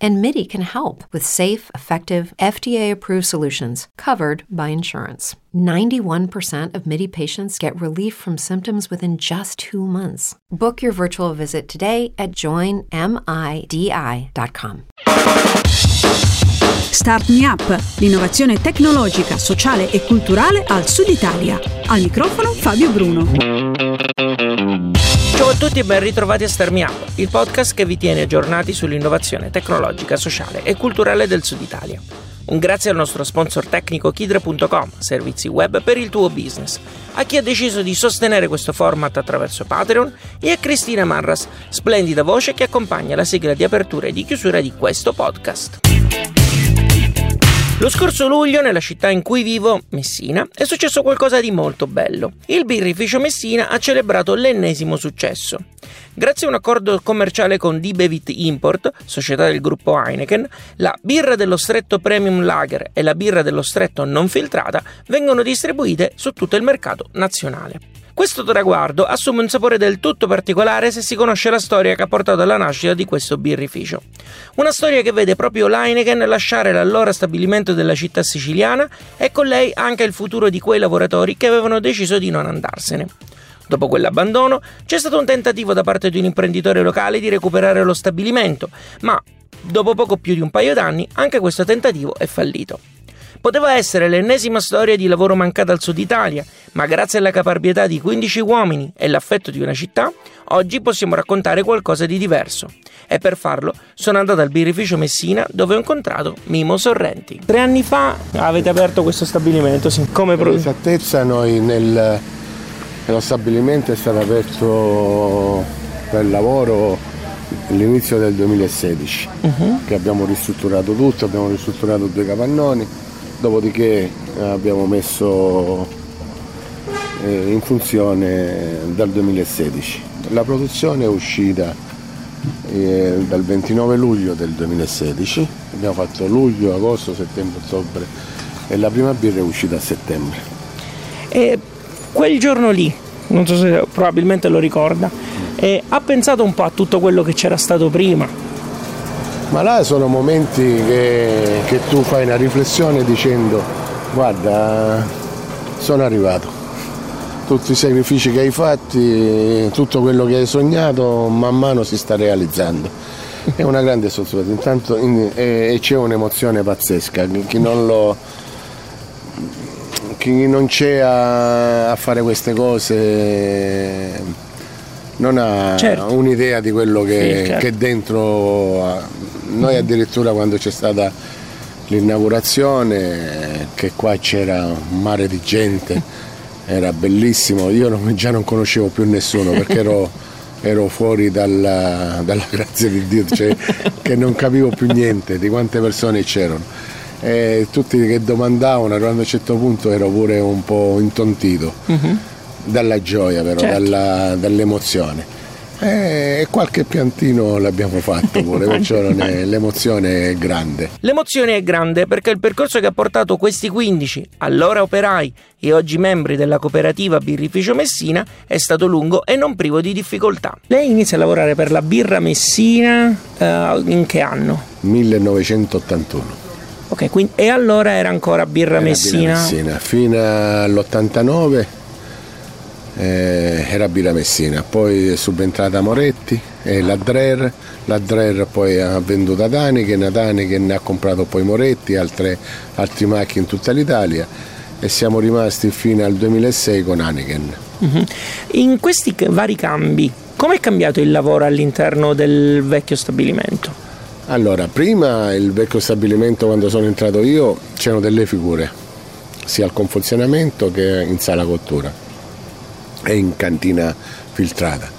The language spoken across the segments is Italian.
And MIDI can help with safe, effective, FDA approved solutions covered by insurance. 91% of MIDI patients get relief from symptoms within just two months. Book your virtual visit today at joinmidi.com. Start Me Up, l'innovazione tecnologica, sociale e culturale al Sud Italia. Al microfono Fabio Bruno. Ciao a tutti e ben ritrovati a Start Me Up, il podcast che vi tiene aggiornati sull'innovazione tecnologica, sociale e culturale del Sud Italia. Un grazie al nostro sponsor tecnico Kidra.com, servizi web per il tuo business, a chi ha deciso di sostenere questo format attraverso Patreon e a Cristina Marras, splendida voce che accompagna la sigla di apertura e di chiusura di questo podcast. Lo scorso luglio, nella città in cui vivo, Messina, è successo qualcosa di molto bello. Il birrificio Messina ha celebrato l'ennesimo successo. Grazie a un accordo commerciale con Dibevit Import, società del gruppo Heineken, la birra dello stretto Premium Lager e la birra dello stretto non filtrata vengono distribuite su tutto il mercato nazionale. Questo traguardo assume un sapore del tutto particolare se si conosce la storia che ha portato alla nascita di questo birrificio. Una storia che vede proprio l'Heineken lasciare l'allora stabilimento della città siciliana e con lei anche il futuro di quei lavoratori che avevano deciso di non andarsene. Dopo quell'abbandono c'è stato un tentativo da parte di un imprenditore locale di recuperare lo stabilimento, ma dopo poco più di un paio d'anni anche questo tentativo è fallito. Poteva essere l'ennesima storia di lavoro mancata al sud Italia, ma grazie alla caparbietà di 15 uomini e l'affetto di una città, oggi possiamo raccontare qualcosa di diverso. E per farlo sono andato al birrificio Messina dove ho incontrato Mimo Sorrenti. Tre anni fa avete aperto questo stabilimento, sì. come Per esattezza noi nel, nello stabilimento è stato aperto per lavoro all'inizio del 2016, che abbiamo ristrutturato tutto, abbiamo ristrutturato due capannoni, dopodiché eh, abbiamo messo eh, in funzione dal 2016. La produzione è uscita eh, dal 29 luglio del 2016, abbiamo fatto luglio, agosto, settembre, ottobre e la prima birra è uscita a settembre. E quel giorno lì, non so se probabilmente lo ricorda, ha pensato un po' a tutto quello che c'era stato prima. Ma là sono momenti che, che tu fai una riflessione dicendo guarda sono arrivato, tutti i sacrifici che hai fatti, tutto quello che hai sognato man mano si sta realizzando. È una grande soddisfazione, intanto in- e, e c'è un'emozione pazzesca, chi non lo chi non c'è a, a fare queste cose non ha Certo. un'idea di quello che, Sì, certo. che dentro noi addirittura quando c'è stata l'inaugurazione che qua c'era un mare di gente era bellissimo. Io non- già non conoscevo più nessuno perché ero, ero fuori dalla, dalla grazia di Dio cioè, che non capivo più niente di quante persone c'erano. E tutti che domandavano arrivando a un certo punto ero pure un po' intontito dalla gioia però, Certo. dalla- dall'emozione. E qualche piantino l'abbiamo fatto pure, perciò è- l'emozione è grande. L'emozione è grande perché il percorso che ha portato questi 15, allora operai e oggi membri della cooperativa Birrificio Messina, è stato lungo e non privo di difficoltà. Lei inizia a lavorare per la birra Messina eh, in che anno? 1981. Ok, quindi, e allora era ancora birra Era Messina. Birra Messina. Fino all'89 eh, era Birra Messina, poi è subentrata Moretti e la Drer, la Drer poi ha venduto ad Anichen, ad Anichen ha comprato poi Moretti, altre, altri macchi in tutta l'Italia e siamo rimasti fino al 2006 con Anichen. Mhm. In questi vari cambi, come è cambiato il lavoro all'interno del vecchio stabilimento? Allora, prima il vecchio stabilimento quando sono entrato io c'erano delle figure, sia al confezionamento che in sala cottura e in cantina filtrata.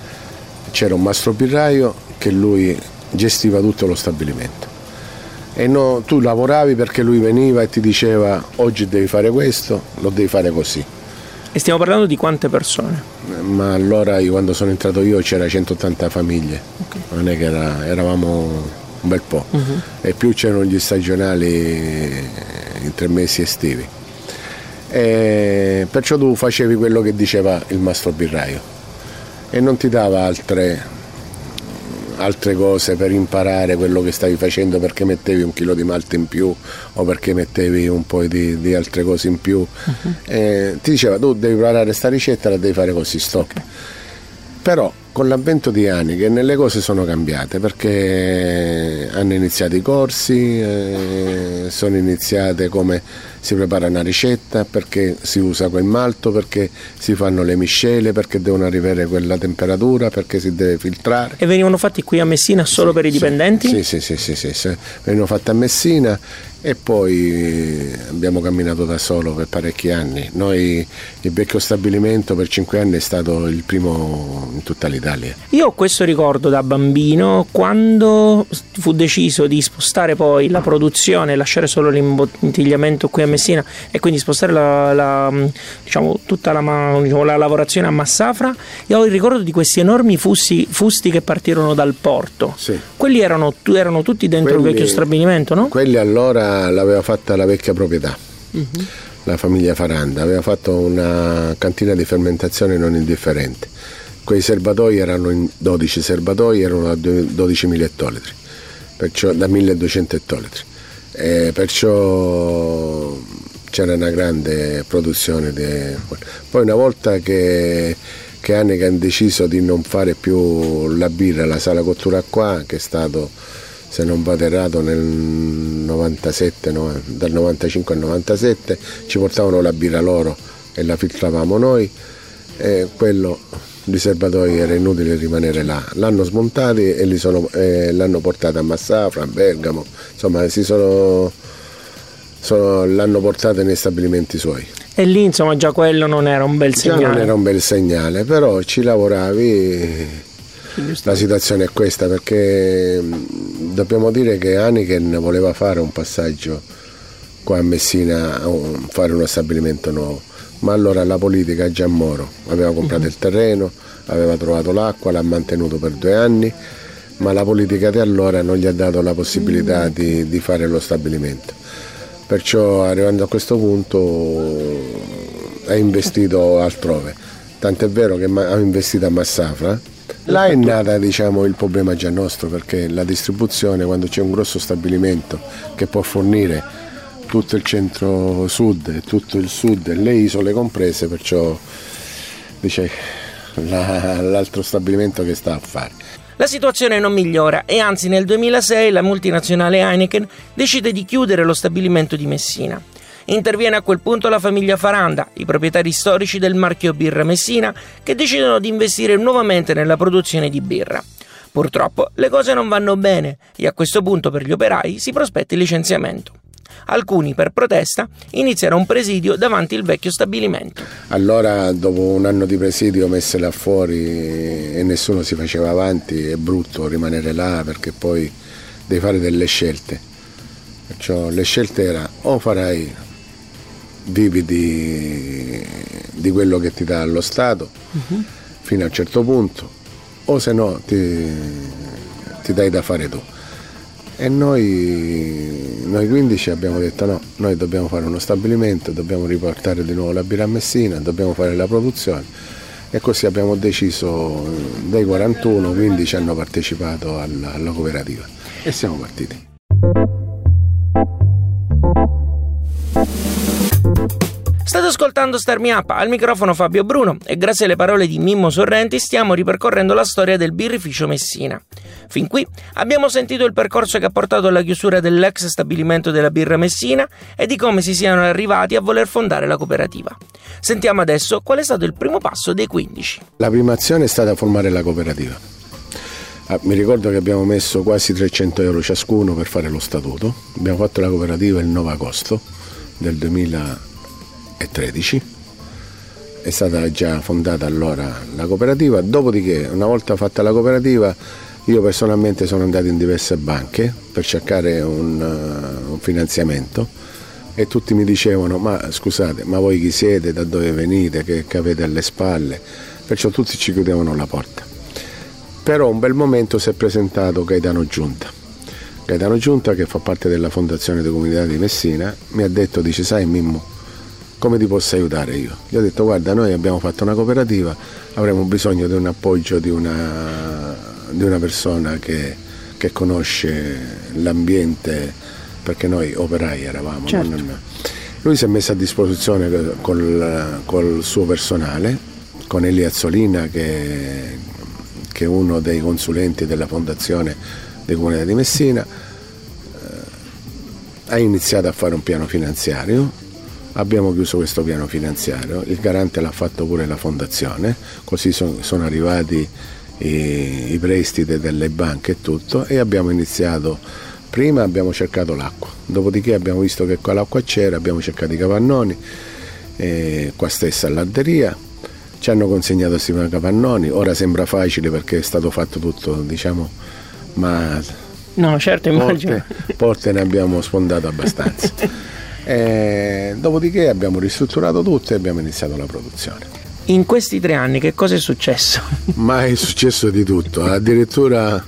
C'era un mastro birraio che lui gestiva tutto lo stabilimento. E no, tu lavoravi perché lui veniva e ti diceva oggi devi fare questo, lo devi fare così. E stiamo parlando di quante persone? Ma allora io, quando sono entrato io c'era 180 famiglie, non è che era- eravamo un bel po', uh-huh. e più c'erano gli stagionali in tre mesi estivi. E perciò tu facevi quello che diceva il mastro birraio e non ti dava altre altre cose per imparare quello che stavi facendo perché mettevi un chilo di malta in più o perché mettevi un po' di, di altre cose in più. Uh-huh. Eh, ti diceva tu devi preparare questa ricetta, la devi fare così, stop. Okay. Però con l'avvento di Anichen le cose sono cambiate perché hanno iniziato i corsi, eh, sono iniziate come si prepara una ricetta, perché si usa quel malto, perché si fanno le miscele, perché devono arrivare quella temperatura, perché si deve filtrare. E venivano fatti qui a Messina solo sì, per i dipendenti? Sì, sì, sì, sì, sì, sì. venivano fatti a Messina e poi abbiamo camminato da solo per parecchi anni. Noi il vecchio stabilimento per cinque anni è stato il primo in tutta l'Italia. Io ho questo ricordo da bambino quando fu deciso di spostare poi la produzione lasciare solo l'imbottigliamento qui a Messina e quindi spostare la, la, diciamo, tutta la, diciamo, la, lavorazione a Massafra. Io ho il ricordo di questi enormi fusti, fusti che partirono dal porto. Sì. Quelli erano, erano tutti dentro quelli, il vecchio stabilimento, no? Quelli allora l'aveva fatta la vecchia proprietà. Uh-huh. La famiglia Faranda aveva fatto una cantina di fermentazione non indifferente. Quei serbatoi erano in 12 serbatoi, erano da 12.000 ettolitri, perciò, da 1.200 ettolitri. E perciò c'era una grande produzione. Di... Poi una volta che, che Heineken ha deciso di non fare più la birra, la sala cottura qua, che è stato se non vado errato nel 97, no, dal 95 al 97 ci portavano la birra loro e la filtravamo noi e quello di serbatoi era inutile rimanere là. L'hanno smontati e sono, eh, l'hanno portata a Massafra, a Bergamo insomma si sono, sono, l'hanno portata nei stabilimenti suoi. E lì insomma già quello non era un bel segnale già non era un bel segnale però ci lavoravi la situazione è questa perché dobbiamo dire che Aniken voleva fare un passaggio qua a Messina, a fare uno stabilimento nuovo, ma allora la politica già Moro aveva comprato uh-huh. il terreno, aveva trovato l'acqua, l'ha mantenuto per due anni, ma la politica di allora non gli ha dato la possibilità uh-huh. di, di fare lo stabilimento. Perciò arrivando a questo punto ha investito altrove. Tant'è vero che ha investito a Massafra, Là è nata diciamo, il problema già nostro perché la distribuzione quando c'è un grosso stabilimento che può fornire tutto il centro-sud e tutto il sud e le isole comprese, perciò dice la, l'altro stabilimento che sta a fare. La situazione non migliora e anzi nel 2006 la multinazionale Heineken decide di chiudere lo stabilimento di Messina. Interviene a quel punto la famiglia Faranda, i proprietari storici del marchio Birra Messina, che decidono di investire nuovamente nella produzione di birra. Purtroppo le cose non vanno bene e a questo punto per gli operai si prospetta il licenziamento. Alcuni, per protesta, iniziano un presidio davanti il vecchio stabilimento. Allora, dopo un anno di presidio messe là fuori e nessuno si faceva avanti, è brutto rimanere là perché poi devi fare delle scelte. Perciò le scelte erano o farai vivi di, di, quello che ti dà lo Stato uh-huh. fino a un certo punto o se no ti, ti, dai da fare tu. E noi, noi 15 abbiamo detto no, noi dobbiamo fare uno stabilimento, dobbiamo riportare di nuovo la birra a Messina, dobbiamo fare la produzione e così abbiamo deciso, dai 41, 15 hanno partecipato alla, alla cooperativa e siamo partiti. Ascoltando Star Me Up, al microfono Fabio Bruno e grazie alle parole di Mimmo Sorrenti stiamo ripercorrendo la storia del birrificio Messina. Fin qui abbiamo sentito il percorso che ha portato alla chiusura dell'ex stabilimento della birra Messina e di come si siano arrivati a voler fondare la cooperativa. Sentiamo adesso qual è stato il primo passo dei 15. La prima azione è stata formare la cooperativa. Ah, mi ricordo che abbiamo messo quasi 300 euro ciascuno per fare lo statuto. Abbiamo fatto la cooperativa il 9 agosto del 2000 2013 è stata già fondata allora la cooperativa, dopodiché una volta fatta la cooperativa io personalmente sono andato in diverse banche per cercare un, uh, un finanziamento e tutti mi dicevano ma scusate ma voi chi siete, da dove venite, che, che avete alle spalle, perciò tutti ci chiudevano la porta. Però un bel momento si è presentato Gaetano Giunta. Gaetano Giunta, che fa parte della Fondazione di Comunità di Messina, mi ha detto, dice, sai Mimmo, come ti posso aiutare io? Gli ho detto, guarda, noi abbiamo fatto una cooperativa, avremo bisogno di un appoggio di una, di una persona che, che, conosce l'ambiente, perché noi operai eravamo. Certo. Non, lui si è messo a disposizione col, col suo personale, con Elia Azzolina che, che, è uno dei consulenti della Fondazione dei Comunità di Messina, eh, ha iniziato a fare un piano finanziario, abbiamo chiuso questo piano finanziario, il garante l'ha fatto pure la Fondazione, così son, sono arrivati i, i prestiti delle banche e tutto e abbiamo iniziato Prima abbiamo cercato l'acqua, dopodiché abbiamo visto che qua l'acqua c'era, abbiamo cercato i capannoni, eh, qua stessa all'alderia, ci hanno consegnato questi capannoni, ora sembra facile perché è stato fatto tutto, diciamo, ma... No, certo, immagino. Porte, porte ne abbiamo sfondato abbastanza. eh, dopodiché abbiamo ristrutturato tutto e abbiamo iniziato la produzione. In questi tre anni che cosa è successo? Ma è successo di tutto, addirittura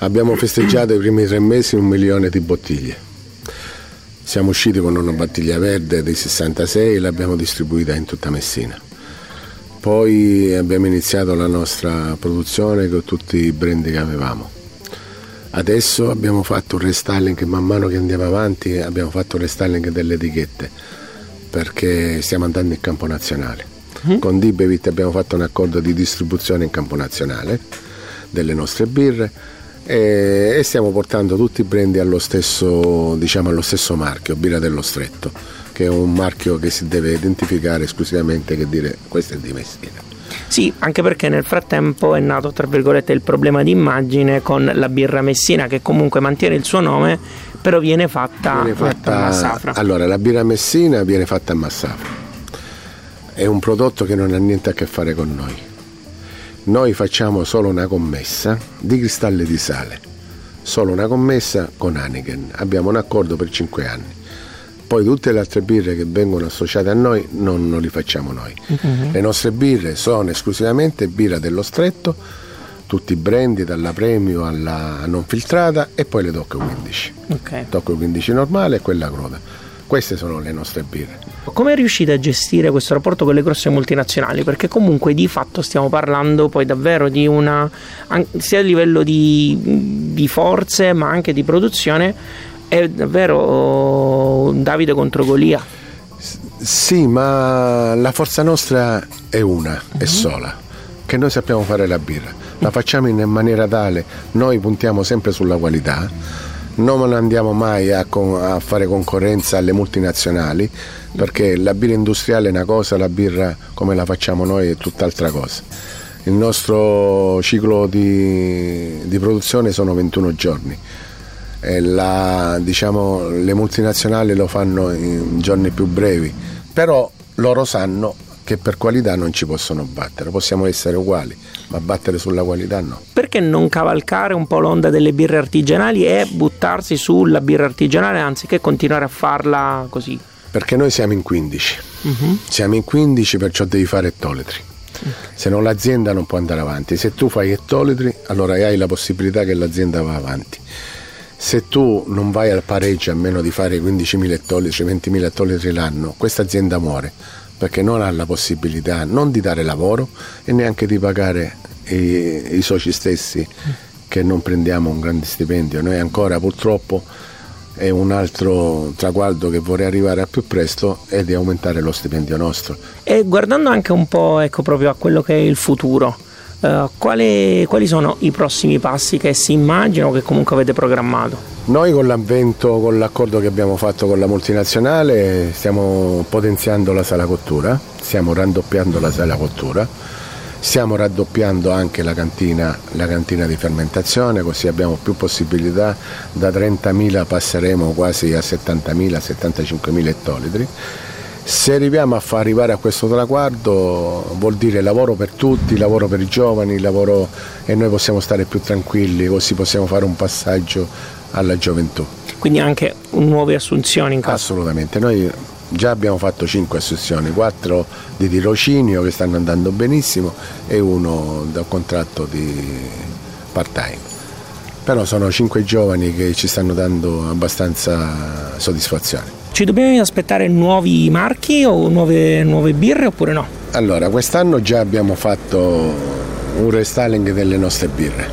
Abbiamo festeggiato i primi tre mesi un milione di bottiglie. Siamo usciti con una bottiglia verde di 66 e l'abbiamo distribuita in tutta Messina. Poi abbiamo iniziato la nostra produzione con tutti i brand che avevamo. Adesso abbiamo fatto un restyling, man mano che andiamo avanti abbiamo fatto un restyling delle etichette perché stiamo andando in campo nazionale. Mm. Con Dibevit abbiamo fatto un accordo di distribuzione in campo nazionale delle nostre birre e, stiamo portando tutti i brand allo stesso, diciamo, allo stesso marchio, Birra dello Stretto, che è un marchio che si deve identificare esclusivamente che dire questo è di Messina. Sì, anche perché nel frattempo è nato tra virgolette il problema di immagine con la birra Messina che comunque mantiene il suo nome però viene fatta, viene fatta a Massafra. Allora, la birra Messina viene fatta a Massafra. È un prodotto che non ha niente a che fare con noi noi facciamo solo una commessa di cristalli di sale, solo una commessa con Heineken, abbiamo un accordo per 5 anni. Poi tutte le altre birre che vengono associate a noi non, non li facciamo noi. Uh-huh. Le nostre birre sono esclusivamente birra dello stretto, tutti i brandy dalla premio alla non filtrata e poi le Doc 15. Okay. Doc 15 normale e quella cruda. Queste sono le nostre birre. Come riuscite a gestire questo rapporto con le grosse multinazionali? Perché comunque di fatto stiamo parlando poi davvero di una, sia a livello di, di forze ma anche di produzione, è davvero Davide contro Golia. Sì, ma la forza nostra è una, uh-huh. è mhm. sola, che noi sappiamo fare la birra. La facciamo in maniera tale, noi puntiamo sempre sulla qualità non andiamo mai a, con, a, fare concorrenza alle multinazionali perché la birra industriale è una cosa, la birra come la facciamo noi è tutt'altra cosa. Il nostro ciclo di, di produzione sono 21 giorni. La, diciamo, le multinazionali lo fanno in giorni più brevi, però loro sanno che per qualità non ci possono battere, possiamo essere uguali, ma battere sulla qualità no. Perché non cavalcare un po' l'onda delle birre artigianali e buttarsi sulla birra artigianale anziché continuare a farla così? Perché noi siamo in 15, uh-huh. Mhm. siamo in 15 perciò devi fare ettoletri. Okay. Se no l'azienda non può andare avanti, se tu fai ettoletri allora hai la possibilità che l'azienda va avanti. Se tu non vai al pareggio a meno di fare 15.000 ettolitri, 20.000 ettolitri l'anno, questa azienda muore perché non ha la possibilità non di dare lavoro e neanche di pagare i, i soci stessi che non prendiamo un grande stipendio. Noi ancora purtroppo è un altro traguardo che vorrei arrivare al più presto è di aumentare lo stipendio nostro. E guardando anche un po' ecco, proprio a quello che è il futuro, Uh, quali, quali, sono i prossimi passi che si immaginano che comunque avete programmato? Noi con l'avvento, con l'accordo che abbiamo fatto con la multinazionale stiamo potenziando la sala cottura, stiamo raddoppiando la sala cottura, stiamo raddoppiando anche la cantina, la cantina di fermentazione così abbiamo più possibilità, da 30.000 passeremo quasi a 70.000, 75.000 ettolitri se arriviamo a far arrivare a questo traguardo vuol dire lavoro per tutti, lavoro per i giovani, lavoro e noi possiamo stare più tranquilli, così possiamo fare un passaggio alla gioventù. Quindi anche nuove assunzioni in caso? Assolutamente, noi già abbiamo fatto 5 assunzioni, 4 di tirocinio che stanno andando benissimo e uno da contratto di part time però sono cinque giovani che ci stanno dando abbastanza soddisfazione. Ci dobbiamo aspettare nuovi marchi o nuove, nuove birre oppure no? Allora, quest'anno già abbiamo fatto un restyling delle nostre birre.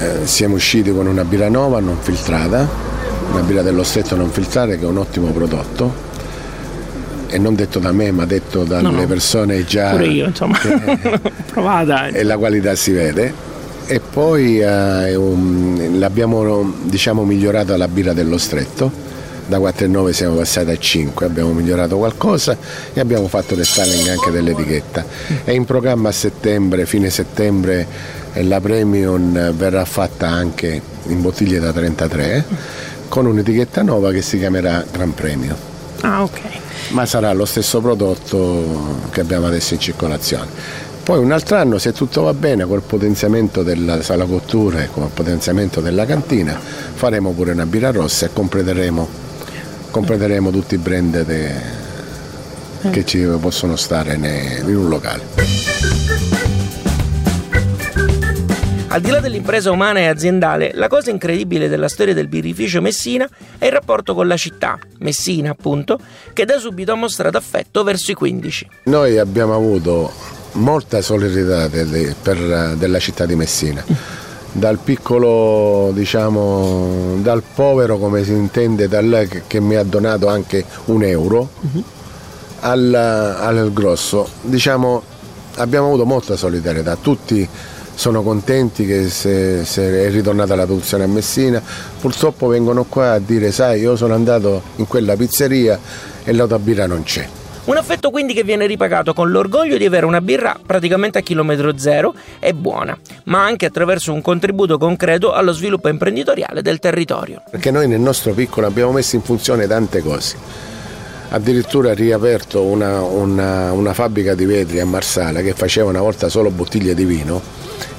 Eh, siamo usciti con una birra nuova non filtrata, una birra dello stretto non filtrata che è un ottimo prodotto e non detto da me ma detto dalle no, no. persone già pure io insomma provata e la qualità si vede e poi eh, um, l'abbiamo diciamo migliorata la birra dello stretto da 4,9 siamo passati a 5, abbiamo migliorato qualcosa e abbiamo fatto le styling anche dell'etichetta. È in programma a settembre, fine settembre, la Premium verrà fatta anche in bottiglie da 33 con un'etichetta nuova che si chiamerà Gran Premio. Ah, ok. Ma sarà lo stesso prodotto che abbiamo adesso in circolazione. Poi un altro anno, se tutto va bene, col potenziamento della sala cottura e con il potenziamento della cantina, faremo pure una birra rossa e completeremo, completeremo tutti i brand de, che ci possono stare in un locale. Al di là dell'impresa umana e aziendale, la cosa incredibile della storia del birrificio Messina è il rapporto con la città, Messina appunto, che da subito ha mostrato affetto verso i 15. Noi abbiamo avuto molta solidarietà delle, per, della città di Messina. Dal piccolo, diciamo, dal povero come si intende, dal, che mi ha donato anche un euro, uh-huh. al, al grosso, diciamo, abbiamo avuto molta solidarietà. Tutti sono contenti che se, se è ritornata la produzione a Messina, purtroppo vengono qua a dire sai io sono andato in quella pizzeria e l'autabirra non c'è. Un affetto quindi che viene ripagato con l'orgoglio di avere una birra praticamente a chilometro zero e buona, ma anche attraverso un contributo concreto allo sviluppo imprenditoriale del territorio. Perché noi nel nostro piccolo abbiamo messo in funzione tante cose. Addirittura riaperto una, una, una fabbrica di vetri a Marsala che faceva una volta solo bottiglie di vino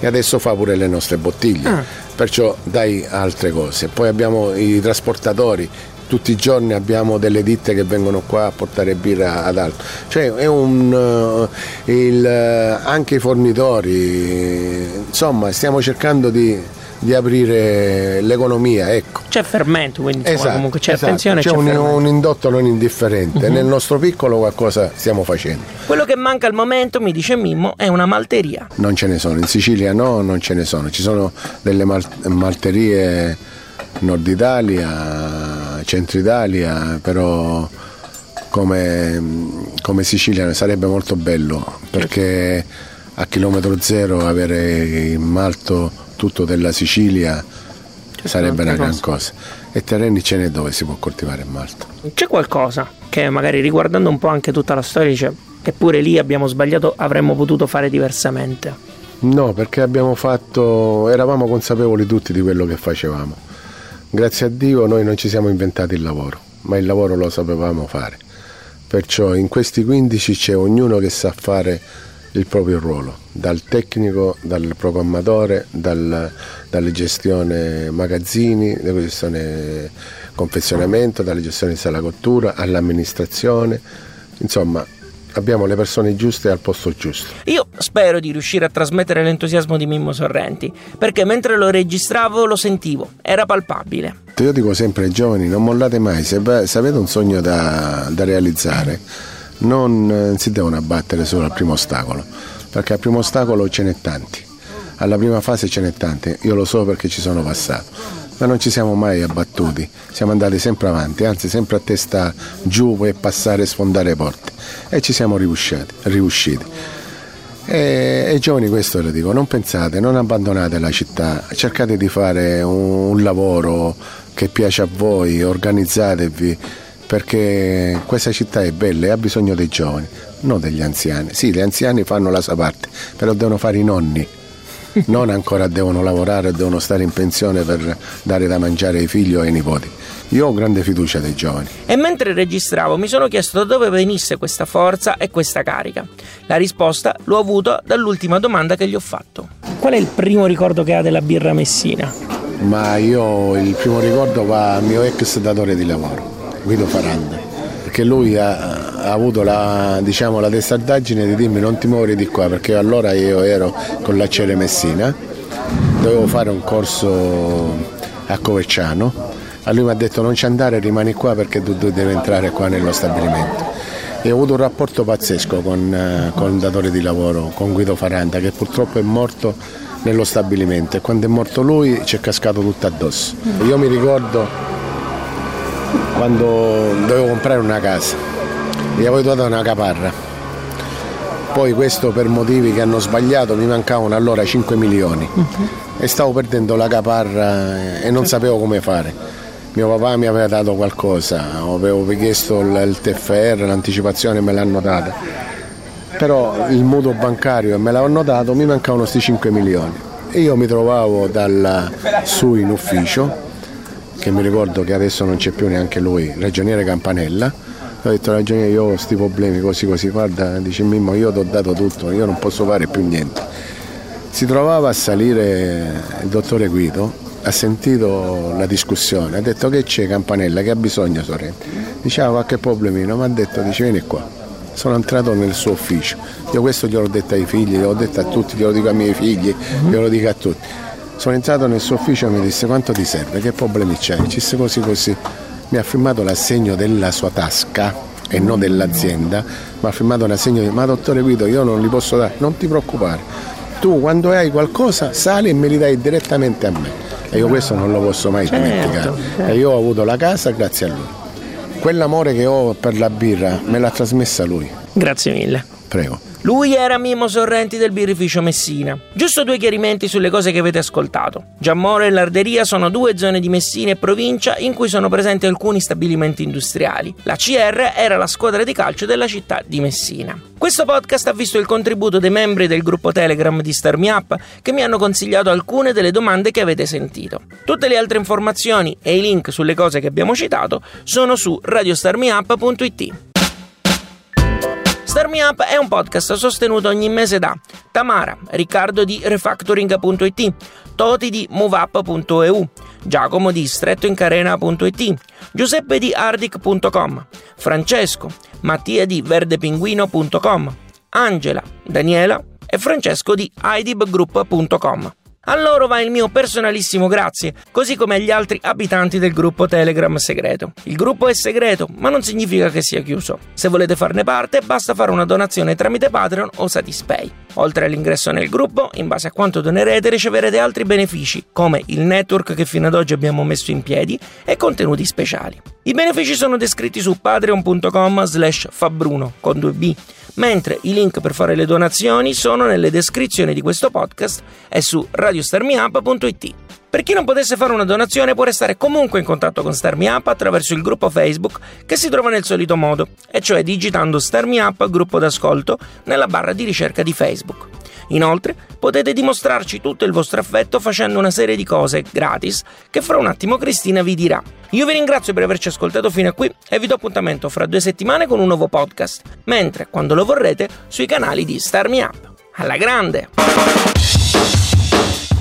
e adesso fa pure le nostre bottiglie, ah. perciò dai altre cose. Poi abbiamo i trasportatori, tutti i giorni abbiamo delle ditte che vengono qua a portare birra ad alto, cioè è un, uh, il, uh, anche i fornitori, insomma stiamo cercando di di aprire l'economia. Ecco. C'è fermento, quindi insomma, esatto, comunque c'è esatto. attenzione. C'è, c'è un, un, indotto non indifferente. Uh-huh. Nel nostro piccolo qualcosa stiamo facendo. Quello che manca al momento, mi dice Mimmo, è una malteria. Non ce ne sono, in Sicilia no, non ce ne sono. Ci sono delle mal- malterie nord Italia, centro Italia, però come, come Sicilia sarebbe molto bello perché a chilometro zero avere in malto tutto della Sicilia C'è sarebbe una gran cosa. E terreni ce n'è dove si può coltivare in Malta. C'è qualcosa che magari riguardando un po' anche tutta la storia dice eppure lì abbiamo sbagliato, avremmo potuto fare diversamente? No, perché abbiamo fatto, eravamo consapevoli tutti di quello che facevamo. Grazie a Dio noi non ci siamo inventati il lavoro, ma il lavoro lo sapevamo fare. Perciò in questi 15 c'è ognuno che sa fare il proprio ruolo, dal tecnico, dal programmatore, dal, dalle gestione magazzini, dalla gestione confezionamento, dalle gestioni di sala cottura, all'amministrazione, insomma abbiamo le persone giuste al posto giusto. Io spero di riuscire a trasmettere l'entusiasmo di Mimmo Sorrenti, perché mentre lo registravo lo sentivo, era palpabile. Io dico sempre ai giovani, non mollate mai, se, se avete un sogno da, da realizzare non eh, si devono abbattere solo al primo ostacolo, perché al primo ostacolo ce n'è tanti, alla prima fase ce n'è tanti, io lo so perché ci sono passato, ma non ci siamo mai abbattuti, siamo andati sempre avanti, anzi sempre a testa giù per passare e sfondare porte e ci siamo riusciti. riusciti. E ai giovani questo lo dico, non pensate, non abbandonate la città, cercate di fare un, un lavoro che piace a voi, organizzatevi, perché questa città è bella e ha bisogno dei giovani, non degli anziani. Sì, gli anziani fanno la sua parte, però devono fare i nonni. Non ancora devono lavorare, devono stare in pensione per dare da mangiare ai figli o ai nipoti. Io ho grande fiducia dei giovani. E mentre registravo mi sono chiesto da dove venisse questa forza e questa carica. La risposta l'ho avuta dall'ultima domanda che gli ho fatto. Qual è il primo ricordo che ha della birra Messina? Ma io il primo ricordo va al mio ex datore di lavoro Guido Faranda, perché lui ha, ha avuto la, diciamo, la testardaggine di dirmi non ti muori di qua, perché allora io ero con l'acciere Messina dovevo fare un corso a Coverciano, a lui mi ha detto non ci andare, rimani qua perché tu, tu devi entrare qua nello stabilimento. E ho avuto un rapporto pazzesco con, eh, con il datore di lavoro, con Guido Faranda, che purtroppo è morto nello stabilimento e quando è morto lui ci è cascato tutto addosso. Io mi ricordo quando dovevo comprare una casa, gli avevo dato una caparra, poi questo per motivi che hanno sbagliato mi mancavano allora 5 milioni. E stavo perdendo la caparra e non sapevo come fare. Mio papà mi aveva dato qualcosa, avevo chiesto il TFR, l'anticipazione me l'hanno data, però il mutuo bancario me l'hanno dato, mi mancavano questi 5 milioni. E io mi trovavo dalla, su in ufficio, che mi ricordo che adesso non c'è più neanche lui, ragioniere Campanella, ho detto ragioniere io ho questi problemi così così, guarda, dice Mimmo io ti ho dato tutto, io non posso fare più niente. Si trovava a salire il dottore Guido ha sentito la discussione, ha detto che c'è Campanella, che ha bisogno Sorrenti. Diceva qualche problemino, mi ha detto, dice vieni qua. Sono entrato nel suo ufficio, io questo gliel'ho detto ai figli, gliel'ho detto a tutti, glielo dico ai miei figli, glielo dico a tutti. Sono entrato nel suo ufficio e mi disse quanto ti serve, che problemi c'hai? Ci disse così così. Mi ha firmato l'assegno della sua tasca e non dell'azienda, mi ha firmato l'assegno di ma dottore Guido io non li posso dare, non ti preoccupare. Tu quando hai qualcosa sali e me li dai direttamente a me e io questo non lo posso mai Certo, dimenticare. certo. E io ho avuto la casa grazie a lui. Quell'amore che ho per la birra me l'ha trasmessa lui. Grazie mille. Prego. Lui era Mimmo Sorrenti del birrificio Messina. Giusto due chiarimenti sulle cose che avete ascoltato. Giammoro e Larderia sono due zone di Messina e provincia in cui sono presenti alcuni stabilimenti industriali. La CR era la squadra di calcio della città di Messina. Questo podcast ha visto il contributo dei membri del gruppo Telegram di Star Me Up che mi hanno consigliato alcune delle domande che avete sentito. Tutte le altre informazioni e i link sulle cose che abbiamo citato sono su radiostarmeup.it. Star Me Up è un podcast sostenuto ogni mese da Tamara, Riccardo di Refactoring.it, Toti di MoveUp.eu, Giacomo di strettoincarena.it, Giuseppe di Ardic.com, Francesco, Mattia di verdepinguino.com, Angela, Daniela e Francesco di idibgroup.com. A loro va il mio personalissimo grazie, così come agli altri abitanti del gruppo Telegram segreto. Il gruppo è segreto, ma non significa che sia chiuso. Se volete farne parte, basta fare una donazione tramite Patreon o Satispay. Oltre all'ingresso nel gruppo, in base a quanto donerete, riceverete altri benefici, come il network che fino ad oggi abbiamo messo in piedi e contenuti speciali. I benefici sono descritti su patreon.com slash fabbruno con 2b mentre i link per fare le donazioni sono nelle descrizioni di questo podcast e su radiostarmiup.it. Per chi non potesse fare una donazione può restare comunque in contatto con Starmi attraverso il gruppo Facebook che si trova nel solito modo, e cioè digitando Starmi Up gruppo d'ascolto nella barra di ricerca di Facebook. Inoltre potete dimostrarci tutto il vostro affetto facendo una serie di cose gratis che fra un attimo Cristina vi dirà. Io vi ringrazio per averci ascoltato fino a qui e vi do appuntamento fra due settimane con un nuovo podcast, mentre quando lo vorrete sui canali di Starmi. Alla grande!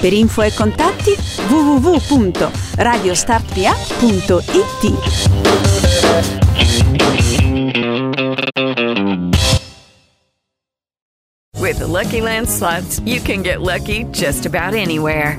Per info e contatti www.radiostartmeup.it. With the Lucky Land slots, you can get lucky just about anywhere.